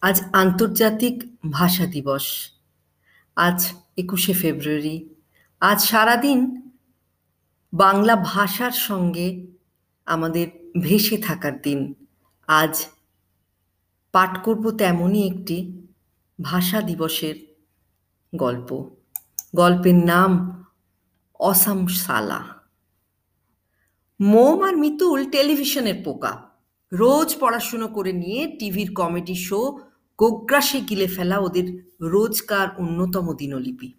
আজ আন্তর্জাতিক ভাষা দিবস। আজ একুশে ফেব্রুয়ারি। আজ সারাদিন বাংলা ভাষার সঙ্গে আমাদের ভেসে থাকার দিন। আজ পাঠ করব তেমনই একটি ভাষা দিবসের গল্প। গল্পের নাম অসাম সালা। মোম আর মিতুল টেলিভিশনের পোকা। রোজ পড়াশুনো করে নিয়ে টিভির কমেডি শো গোগ্রাসে গিলে ফেলা ওদের রোজকার অন্যতম দিনলিপি।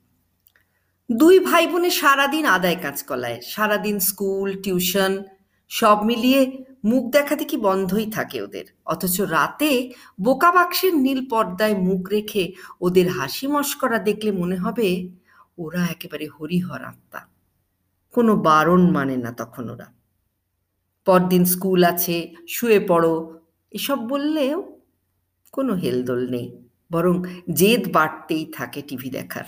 দুই ভাই বোনে সারাদিন আদায় কাজ কলায় সারাদিন স্কুল, টিউশন, সব মিলিয়ে মুখ দেখা দেখি বন্ধই থাকে ওদের। অথচ রাতে বোকা বাক্সের নীল পর্দায় মুখ রেখে ওদের হাসি মস্করা দেখলে মনে হবে ওরা একেবারে হরিহর আত্মা। কোনো বারণ মানে না তখন ওরা। পরদিন স্কুল আছে, শুয়ে পড়ো। এসব বললেও কোনো হেলদোল নেই, বরং জেদ বাড়তেই থাকে টিভি দেখার।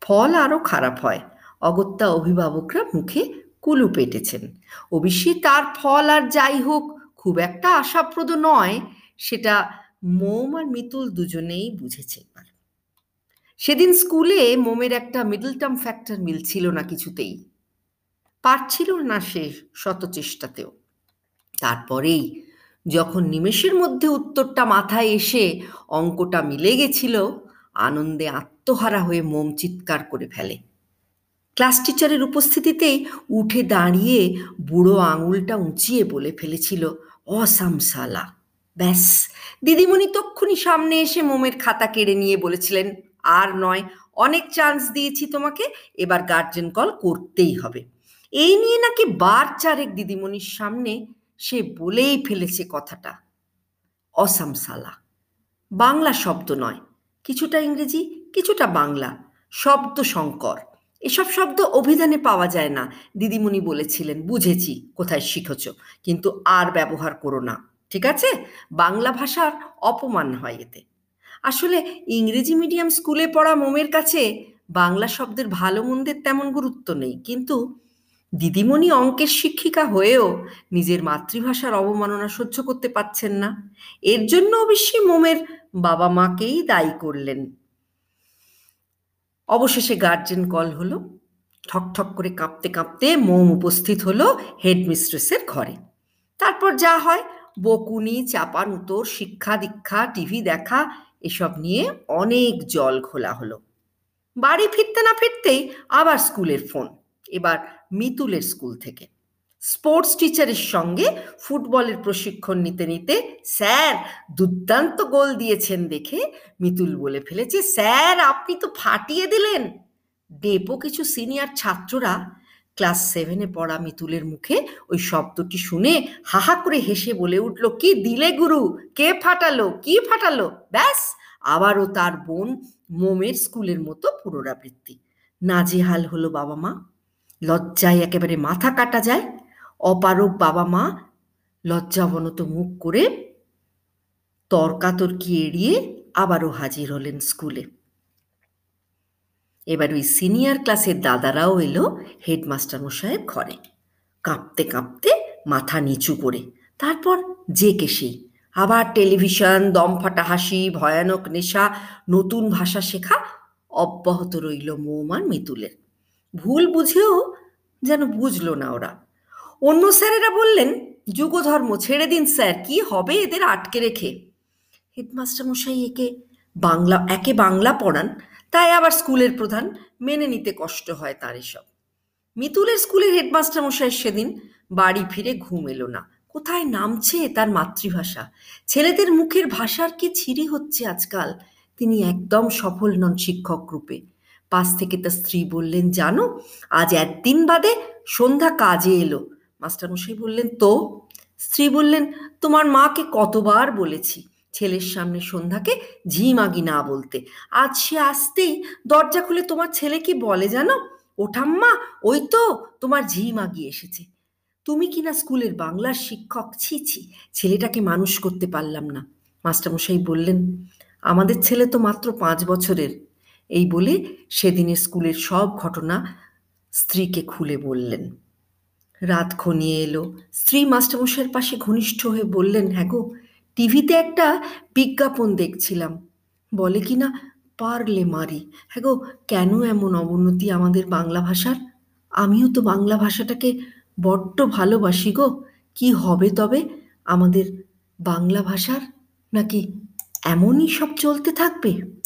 ফল আরও খারাপ হয়। অগত্যা অভিভাবকরা মুখে কুলু পেটেছেন। অবশ্যই তার ফল আর যাই হোক, খুব একটা আশাপ্রদ নয়, সেটা মোম আর মিতুল দুজনেই বুঝেছে এবার। সেদিন স্কুলে মোমের একটা মিডল টার্ম ফ্যাক্টর মিলছিল না কিছুতেই। পারছিল না সে শত চেষ্টাতেও। তারপরেই যখন নিমেষের মধ্যে উত্তরটা মাথায় এসে অঙ্কটা মিলে গেছিল, আনন্দে আত্মহারা হয়ে মোম চিৎকার করে ফেলে। ক্লাস টিচারের উপস্থিতিতেই উঠে দাঁড়িয়ে বুড়ো আঙুলটা উঁচিয়ে বলে ফেলেছিল অসামসালা ব্যাস, দিদিমণি তক্ষুনি সামনে এসে মোমের খাতা কেড়ে নিয়ে বলেছিলেন, আর নয়, অনেক চান্স দিয়েছি তোমাকে, এবার গার্জেন কল করতেই হবে। এই নিয়ে নাকি বার চারেক দিদিমণির সামনে সে বলেই ফেলেছে কথাটা। অসামসালা বাংলা শব্দ নয়। কিছুটা ইংরেজি, কিছুটা বাংলা। শব্দ সংকর এসব শব্দ অভিধানে পাওয়া যায় না, দিদিমণি বলেছিলেন। বুঝেছি, কোথায় শিখেছ। কিন্তু আর ব্যবহার করো না, ঠিক আছে? বাংলা ভাষার অপমান হয় এতে। আসলে ইংরেজি মিডিয়াম স্কুলে পড়া মোমের কাছে বাংলা শব্দের ভালো মন্দের তেমন গুরুত্ব নেই। কিন্তু দিদিমণি অঙ্কের শিক্ষিকা হয়েও নিজের মাতৃভাষার অবমাননা সহ্য করতে পাচ্ছেন না। এর জন্য অবশ্যই মোমের বাবা মাকেই দায়ী করলেন। অবশেষে গার্জেন কল হলো। ঠক ঠক করে কাঁপতে কাঁপতে মোম উপস্থিত হলো হেডমিস্ট্রেসের ঘরে। তারপর যা হয়, বকুনি, চাপান শিক্ষা দীক্ষা, টিভি দেখা, এসব নিয়ে অনেক জল খোলা হলো। বাড়ি ফিরতে না ফিরতেই আবার স্কুলের ফোন এবার মিতুলের স্কুল থেকে। স্পোর্টস টিচারের সঙ্গে ফুটবলের প্রশিক্ষণ নিতে নিতে স্যার দুর্দান্ত গোল দিয়েছেন দেখে মিতুল বলে ফেলেছে, স্যার, আপনি তো ফাটিয়ে দিলেন। ডেপো কিছু সিনিয়র ছাত্ররা ক্লাস সেভেনে পড়া মিতুলের মুখে ওই শব্দটি শুনে হাহা করে হেসে বলে উঠল, কি দিলে গুরু? কে ফাটালো? কি ফাটালো? ব্যাস, আবারও তার বোন মোমের স্কুলের মতো পুনরাবৃত্তি। নাজেহাল হলো বাবা মা। লজ্জায় একেবারে মাথা কাটা যায়। অপারক বাবা মা লজ্জাবনত মুখ করে তর্কাতর্কি এড়িয়ে আবারও হাজির হলেন স্কুলে। এবার ওই সিনিয়র ক্লাসের দাদারাও এলো হেডমাস্টার মশাইয়ের ঘরে। কাঁপতে কাঁপতে মাথা নিচু করে। তারপর যে কেসেই আবার টেলিভিশন, দমফাটা হাসি, ভয়ানক নেশা, নতুন ভাষা শেখা অব্যাহত রইল মৌমান মিতুলের। ভুল বুঝেও যেন বুঝলো না ওরা। অন্য স্যারেরা বললেন, যুগধর্ম, ছেড়ে দিন স্যার, কি হবে এদের আটকে রেখে? হেডমাস্টার মশাই একে বাংলা একে বাংলা পড়ান, তাই আবার স্কুলের প্রধান মেনে নিতে কষ্ট হয় তার এসব। মিতুলের স্কুলের হেডমাস্টার মশাই সেদিন বাড়ি ফিরে ঘুম এলো না। কোথায় নামছে তার মাতৃভাষা? ছেলেদের মুখের ভাষার কি ছিরি হচ্ছে আজকাল? তিনি একদম সফল নন শিক্ষক রূপে। পাশ থেকে তার স্ত্রী বললেন, জানো, আজ একদিন বাদে সন্ধ্যা কাজে এলো। মাস্টারমশাই বললেন, তো? স্ত্রী বললেন, তোমার মাকে কতবার বলেছি ছেলের সামনে সন্ধ্যাকে ঝি মাগি না বলতে। আজ সে আসতেই দরজা খুলে তোমার ছেলে কি বলে জানো? ওঠাম্মা ওই তো তোমার ঝি মাগি এসেছে। তুমি কি না স্কুলের বাংলার শিক্ষক? ছি ছি, ছেলেটাকে মানুষ করতে পারলাম না। মাস্টারমশাই বললেন, আমাদের ছেলে তো মাত্র পাঁচ বছরের। এই বলে সেদিনের স্কুলের সব ঘটনা স্ত্রীকে খুলে বললেন। রাত ঘনিয়ে এলো। স্ত্রী মাস্টারমশাইয়ের পাশে ঘনিষ্ঠ হয়ে বললেন হ্যাঁ গো, টিভিতে একটা বিজ্ঞাপন দেখছিলাম। বলে কি না, পারলে মারি। হ্যাঁ গো, কেন এমন অবনতি আমাদের বাংলা ভাষার? আমিও তো বাংলা ভাষাটাকে বড্ড ভালোবাসি গো। কি হবে তবে? আমাদের বাংলা ভাষার নাকি এমনই সব চলতে থাকবে?